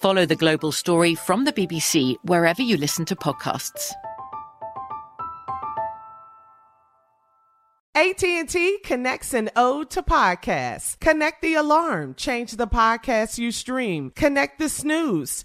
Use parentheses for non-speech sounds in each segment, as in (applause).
Follow the global story from the BBC wherever you listen to podcasts. AT&T connects an ode to podcasts. Connect the alarm, change the podcast you stream. Connect the snooze.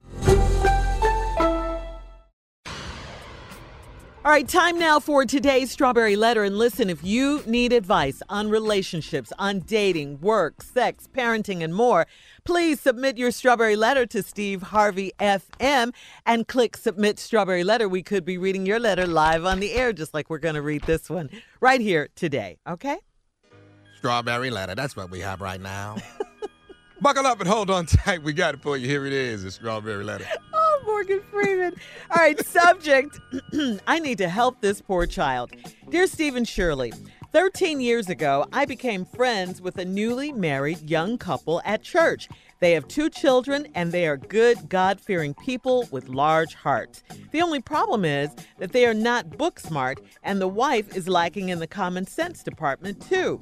All right, time now for today's Strawberry Letter. And listen, if you need advice on relationships, on dating, work, sex, parenting, and more, please submit your Strawberry Letter to Steve Harvey FM and click Submit Strawberry Letter. We could be reading your letter live on the air, just like we're going to read this one right here today, okay? Strawberry Letter, that's what we have right now. (laughs) Buckle up and hold on tight. We got it for you. Here it is, a Strawberry Letter. Morgan Freeman. All right, subject (clears throat) I need to help this poor child. Dear Stephen Shirley, 13 years ago, I became friends with a newly married young couple at church. They have two children and they are good, God fearing people with large hearts. The only problem is that they are not book smart and the wife is lacking in the common sense department, too.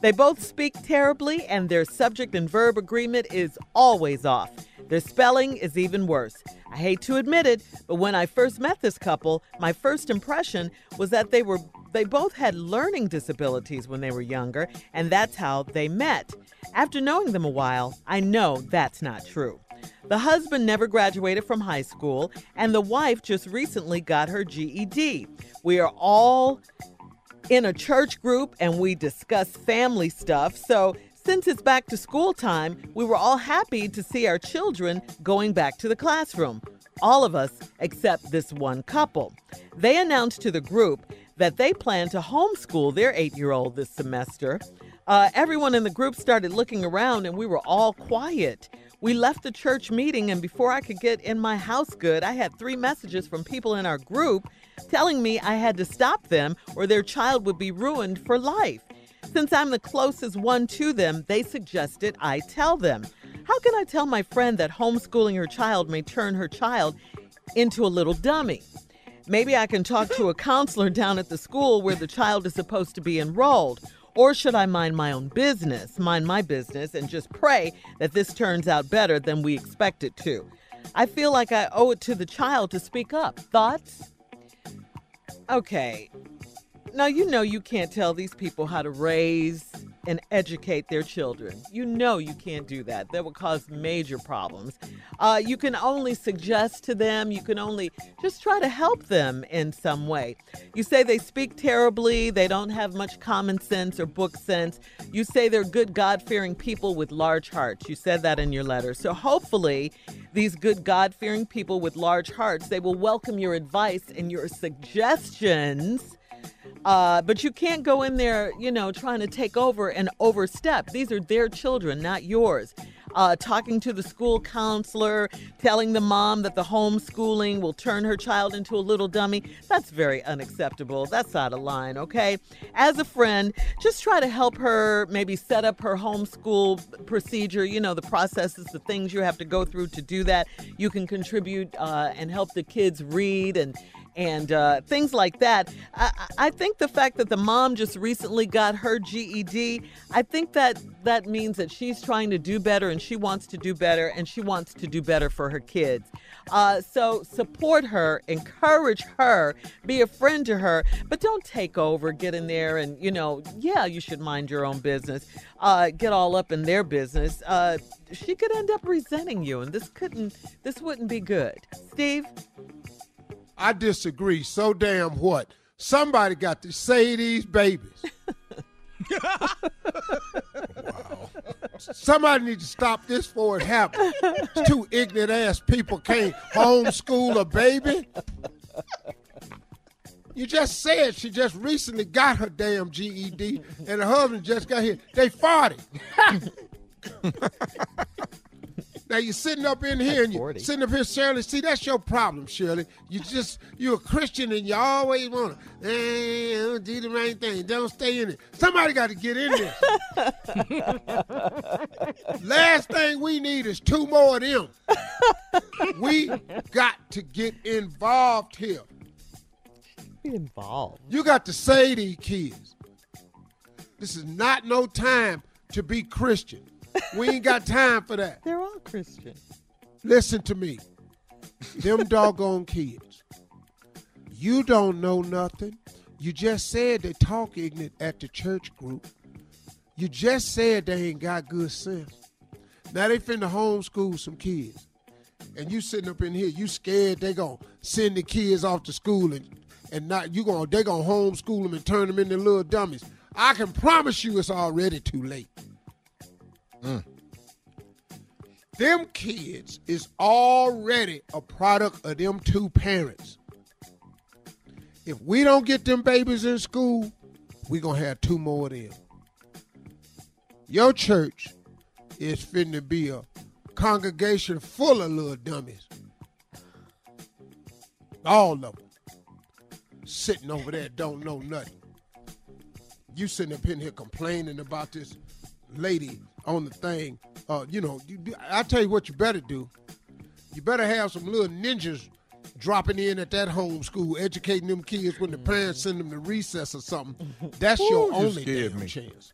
They both speak terribly and their subject and verb agreement is always off. Their spelling is even worse. I hate to admit it, but when I first met this couple, my first impression was that they were they both had learning disabilities when they were younger, and that's how they met. After knowing them a while, I know that's not true. The husband never graduated from high school, and the wife just recently got her GED. We are all in a church group and we discuss family stuff, so since it's back to school time, we were all happy to see our children going back to the classroom. All of us except this one couple. They announced to the group that they plan to homeschool their eight year old this semester. Uh, everyone in the group started looking around and we were all quiet. We left the church meeting, and before I could get in my house good, I had three messages from people in our group telling me I had to stop them or their child would be ruined for life. Since I'm the closest one to them, they suggested I tell them. How can I tell my friend that homeschooling her child may turn her child into a little dummy? Maybe I can talk to a counselor down at the school where the child is supposed to be enrolled. Or should I mind my own business, mind my business, and just pray that this turns out better than we expect it to? I feel like I owe it to the child to speak up. Thoughts? Okay, Now, you know you can't tell these people how to raise and educate their children. You know you can't do that. That would cause major problems. Uh, you can only suggest to them, you can only just try to help them in some way. You say they speak terribly, they don't have much common sense or book sense. You say they're good, God fearing people with large hearts. You said that in your letter. So hopefully, these good, God fearing people with large hearts, they will welcome your advice and your suggestions uh, but you can't go in there, you know, trying to take over and overstep. These are their children, not yours. Uh, talking to the school counselor, telling the mom that the homeschooling will turn her child into a little dummy. That's very unacceptable. That's out of line, okay? As a friend, just try to help her maybe set up her homeschool procedure, you know, the processes, the things you have to go through to do that. You can contribute uh, and help the kids read and and uh, things like that. I, I, think the fact that the mom just recently got her GED, I think that that means that she's trying to do better and she wants to do better and she wants to do better for her kids. Uh, so support her, encourage her, be a friend to her, but don't take over, get in there and, you know, yeah, you should mind your own business, uh, get all up in their business. Uh, she could end up resenting you and this couldn't, this wouldn't be good. Steve? I disagree. So damn what? Somebody got to say these babies. wow. Somebody need to stop this before it happens. Two ignorant ass people can't homeschool a baby. You just said she just recently got her damn GED and her husband just got here. They 40. (laughs) Now you're sitting up in here and you're sitting up here, Shirley. See, that's your problem, Shirley. You just you're a Christian and you always want to, hey, don't the right thing. Don't stay in it. Somebody got to get in there. (laughs) Last thing we need is two more of them. we got to get involved here. Be involved. You got to say these kids. This is not no time to be Christian. We ain't got time for that. They're all Christian. Listen to me. Them doggone kids. You don't know nothing. You just said they talk ignorant at the church group. You just said they ain't got good sense. Now they finna homeschool some kids. And you sitting up in here, you scared they gonna send the kids off to school and, and not you gonna they gonna homeschool them and turn them into little dummies. I can promise you it's already too late. Mm. Them kids is already a product of them two parents. If we don't get them babies in school, we gonna have two more of them. Your church is finna be a congregation full of little dummies. All of them. Sitting over there don't know nothing. You sitting up in here complaining about this lady on the thing, uh, you know, you, I tell you what you better do. You better have some little ninjas dropping in at that home school, educating them kids when the parents send them to recess or something. That's Ooh, your only damn me. chance.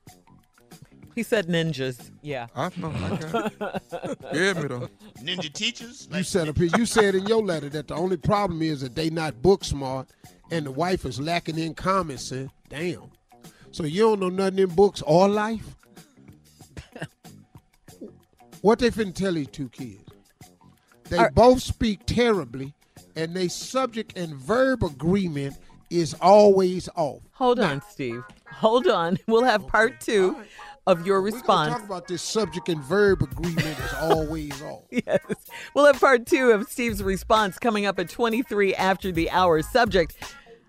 He said ninjas. Yeah. I know. I (laughs) Scared me though. Ninja teachers. You said up here. You said in your letter that the only problem is that they not book smart, and the wife is lacking in common sense. Damn. So you don't know nothing in books or life. What they finna tell these two kids? They Are, both speak terribly, and they subject and verb agreement is always off. Hold now, on, Steve. Hold on. (laughs) We'll have part two right. of your response. We're talk about this subject and verb agreement is always off. (laughs) yes. We'll have part two of Steve's response coming up at 23 after the hour. Subject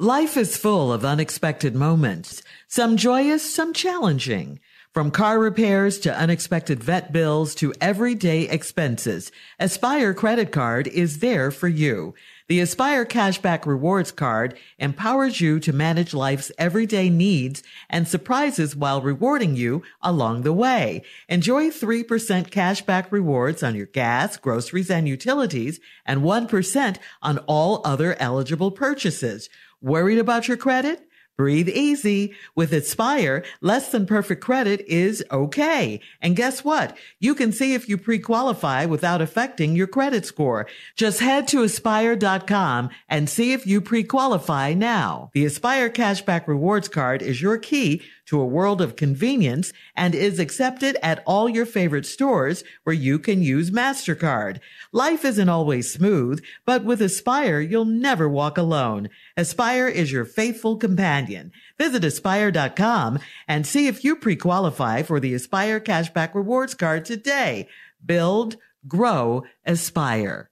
Life is full of unexpected moments, some joyous, some challenging. From car repairs to unexpected vet bills to everyday expenses, Aspire Credit Card is there for you. The Aspire Cashback Rewards Card empowers you to manage life's everyday needs and surprises while rewarding you along the way. Enjoy 3% cashback rewards on your gas, groceries, and utilities, and 1% on all other eligible purchases. Worried about your credit? Breathe easy. With Aspire, less than perfect credit is okay. And guess what? You can see if you pre-qualify without affecting your credit score. Just head to aspire.com and see if you pre-qualify now. The Aspire Cashback Rewards Card is your key to a world of convenience and is accepted at all your favorite stores where you can use MasterCard. Life isn't always smooth, but with Aspire, you'll never walk alone. Aspire is your faithful companion. Visit aspire.com and see if you pre-qualify for the Aspire Cashback Rewards Card today. Build, grow, aspire.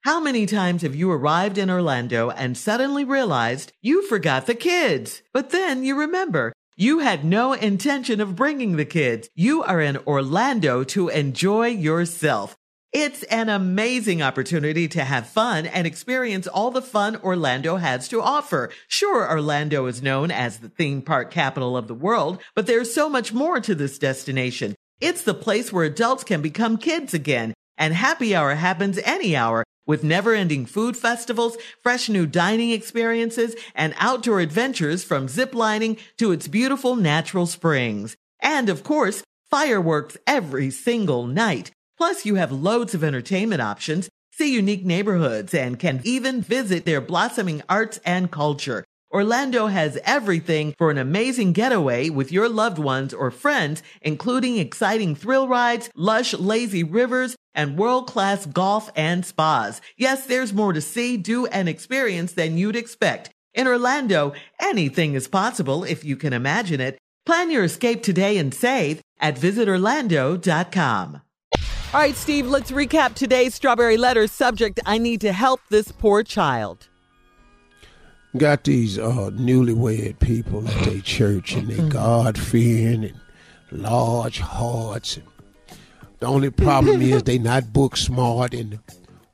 How many times have you arrived in Orlando and suddenly realized you forgot the kids? But then you remember you had no intention of bringing the kids. You are in Orlando to enjoy yourself. It's an amazing opportunity to have fun and experience all the fun Orlando has to offer. Sure, Orlando is known as the theme park capital of the world, but there's so much more to this destination. It's the place where adults can become kids again, and happy hour happens any hour with never ending food festivals, fresh new dining experiences, and outdoor adventures from ziplining to its beautiful natural springs. And of course, fireworks every single night. Plus, you have loads of entertainment options, see unique neighborhoods, and can even visit their blossoming arts and culture. Orlando has everything for an amazing getaway with your loved ones or friends, including exciting thrill rides, lush, lazy rivers, and world-class golf and spas. Yes, there's more to see, do, and experience than you'd expect. In Orlando, anything is possible if you can imagine it. Plan your escape today and save at visitorlando.com. All right, Steve, let's recap today's Strawberry Letters subject. I need to help this poor child. got these uh, newlywed people at their church and they God fearing and large hearts. And the only problem is they not book smart and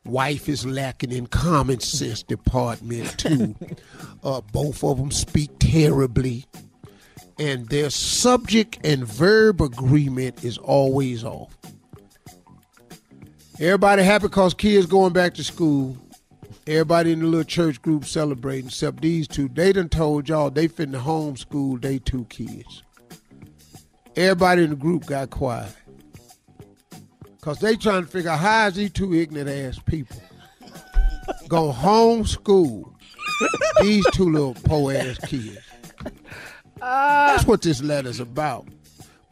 wife is lacking in common sense department too. Uh, both of them speak terribly, and their subject and verb agreement is always off. Everybody happy because kids going back to school. Everybody in the little church group celebrating, except these two. They done told y'all they finna homeschool they two kids. Everybody in the group got quiet. Cause they trying to figure out how is these two ignorant ass people gonna homeschool these two little poor ass kids. (laughs) That's what this letter's about.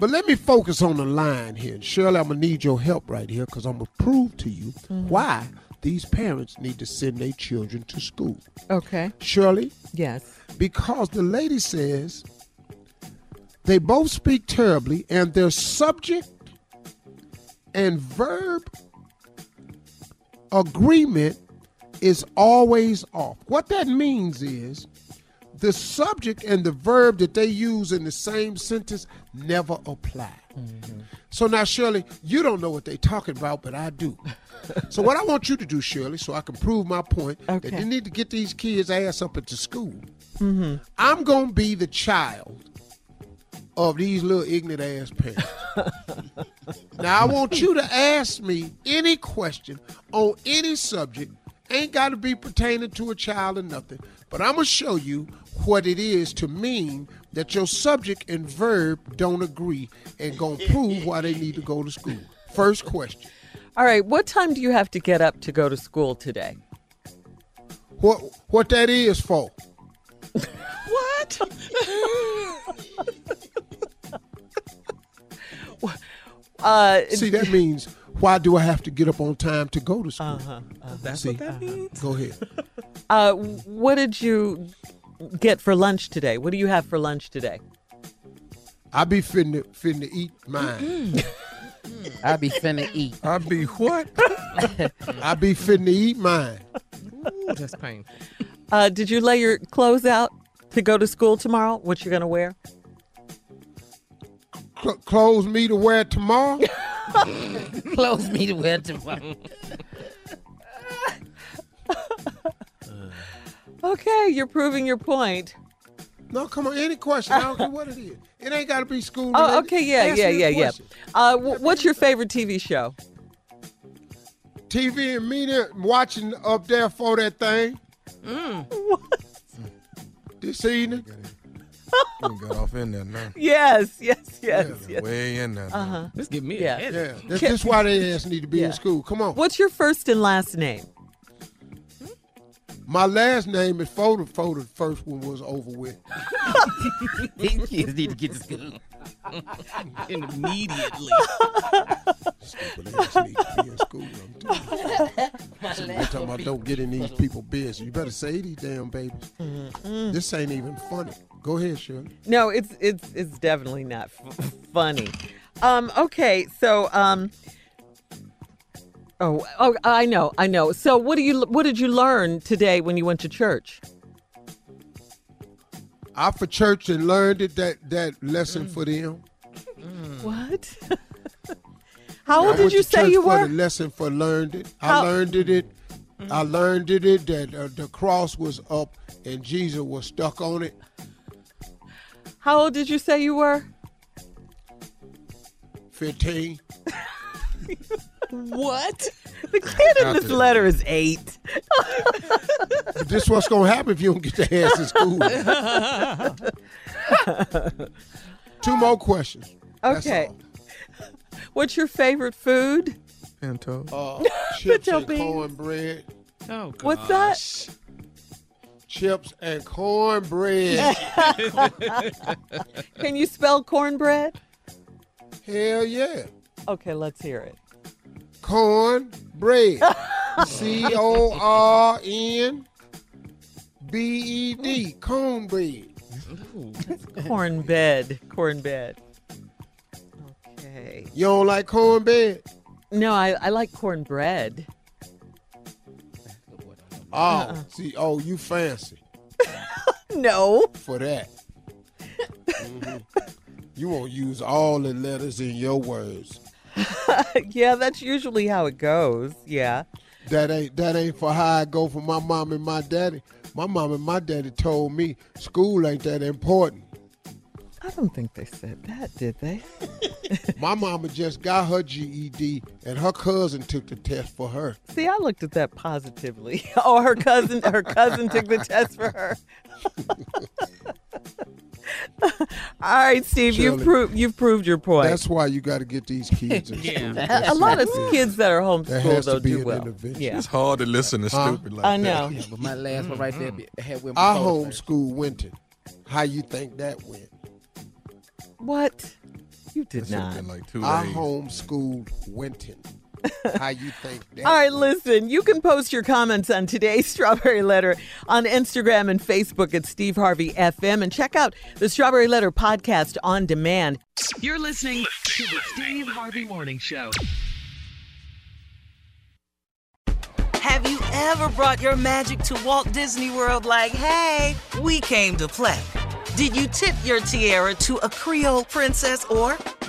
But let me focus on the line here. Shirley, I'm gonna need your help right here because I'm gonna prove to you mm-hmm. why these parents need to send their children to school. Okay. Shirley, Yes. because the lady says they both speak terribly and their subject and verb agreement is always off. What that means is the subject and the verb that they use in the same sentence never apply. Mm-hmm. So now, Shirley, you don't know what they're talking about, but I do. so what I want you to do, Shirley, so I can prove my point that Okay. they need to get these kids' ass up into school. Mm-hmm. I'm gonna be the child of these little ignorant ass parents. (laughs) now I want you to ask me any question on any subject. Ain't got to be pertaining to a child or nothing. But I'm gonna show you what it is to mean that your subject and verb don't agree, and gonna prove why they need to go to school. First question: All right. What time do you have to get up to go to school today? What what that is for? What? (laughs) (laughs) uh, See, that means why do I have to get up on time to go to school? That's See, what that means. go ahead. (laughs) uh, what did you get for lunch today? What do you have for lunch today? I be finna finna eat mine. (laughs) I be finna eat. I be what? (laughs) I be finna eat mine. Ooh, that's painful. Uh, did you lay your clothes out to go to school tomorrow? What you're gonna wear? Cl- clothes me to wear tomorrow. (laughs) Close me to wear tomorrow. (laughs) Okay, you're proving your point. No, come on. Any question? I don't care what it is. It ain't got to be school. Oh, related. okay, yeah, Ask yeah, me a yeah, yeah. Uh, wh- what's your favorite TV show? TV and media watching up there for that thing. What? This evening. We got off in there now. (laughs) Yes, yes, yes, yes. Way in there. now. Uh-huh. This give me Yeah. a headache. Yeah, that's just why they ass need to be Yeah. in school. Come on. What's your first and last name? My last name is Foda. Foda. The first one was over with. (laughs) These kids need to get to school. And immediately. Stupid ass need to be in school. I'm telling (laughs) you. So talking about don't get in these people business. You better say these damn babies. This ain't even funny. Go ahead, Shirley. No, it's it's it's definitely not f- funny. Um, okay, so um, oh oh, I know, I know. So what do you what did you learn today when you went to church? I for church and learned it that that lesson for them. What? (laughs) How I old did went you say you for the lesson for learned it. I learned it. it I learned it, it that uh, the cross was up and Jesus was stuck on it. How old did you say you were? Fifteen. (laughs) what? (laughs) The kid in this letter is eight. But (laughs) this what's gonna happen if you don't get the ass in school. (laughs) Two more questions. Okay. What's your favorite food? Pinto. Uh, chips and beans. cornbread. Oh, God. What's that? Chips and cornbread. Can you spell cornbread? Hell yeah. Okay, let's hear it. Cornbread. (laughs) C O R N B E D. Cornbread. Cornbed. Cornbed. Okay. You don't like cornbread? No, I, I like corn bread. Oh, see, oh, you fancy. (laughs) No. for that. Mhm. You won't use all the letters in your words. (laughs) yeah, that's usually how it goes. Yeah. That ain't that ain't for how I go for my mom and my daddy. My mom and my daddy told me school ain't that important. I don't think they said that, did they? (laughs) My mama just got her GED and her cousin took the test for her. See, I looked at that positively. (laughs) Oh, her cousin, her cousin took the test for her. All right, Steve, you've proved you've proved your point. That's why you got to get these kids in (laughs) school. a, a lot of kids that are There homeschooled has to though be do an well. intervention. Yeah, It's hard to listen to Huh? stupid like that. I that. know. Yeah, but my last one right there be- mm-hmm. had with I homeschool Wynton. How you think that went? What? You did That should've not. been like two I days. homeschooled Wynton. (laughs) How you think that? All right, listen, you can post your comments on today's (laughs) Strawberry Letter on Instagram and Facebook at Steve Harvey FM and check out the Strawberry Letter podcast on demand. You're listening to the Steve Harvey Morning Show. Have you ever brought your magic to Walt Disney World like, hey, we came to play? Did you tip your tiara to a Creole princess or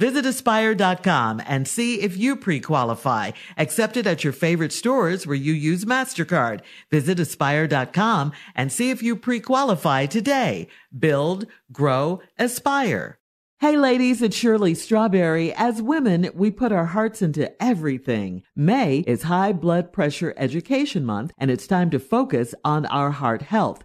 Visit aspire.com and see if you pre-qualify. Accepted at your favorite stores where you use MasterCard. Visit aspire.com and see if you pre-qualify today. Build, grow, aspire. Hey ladies, it's Shirley Strawberry. As women, we put our hearts into everything. May is High Blood Pressure Education Month, and it's time to focus on our heart health.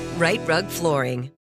Rite Rug Flooring.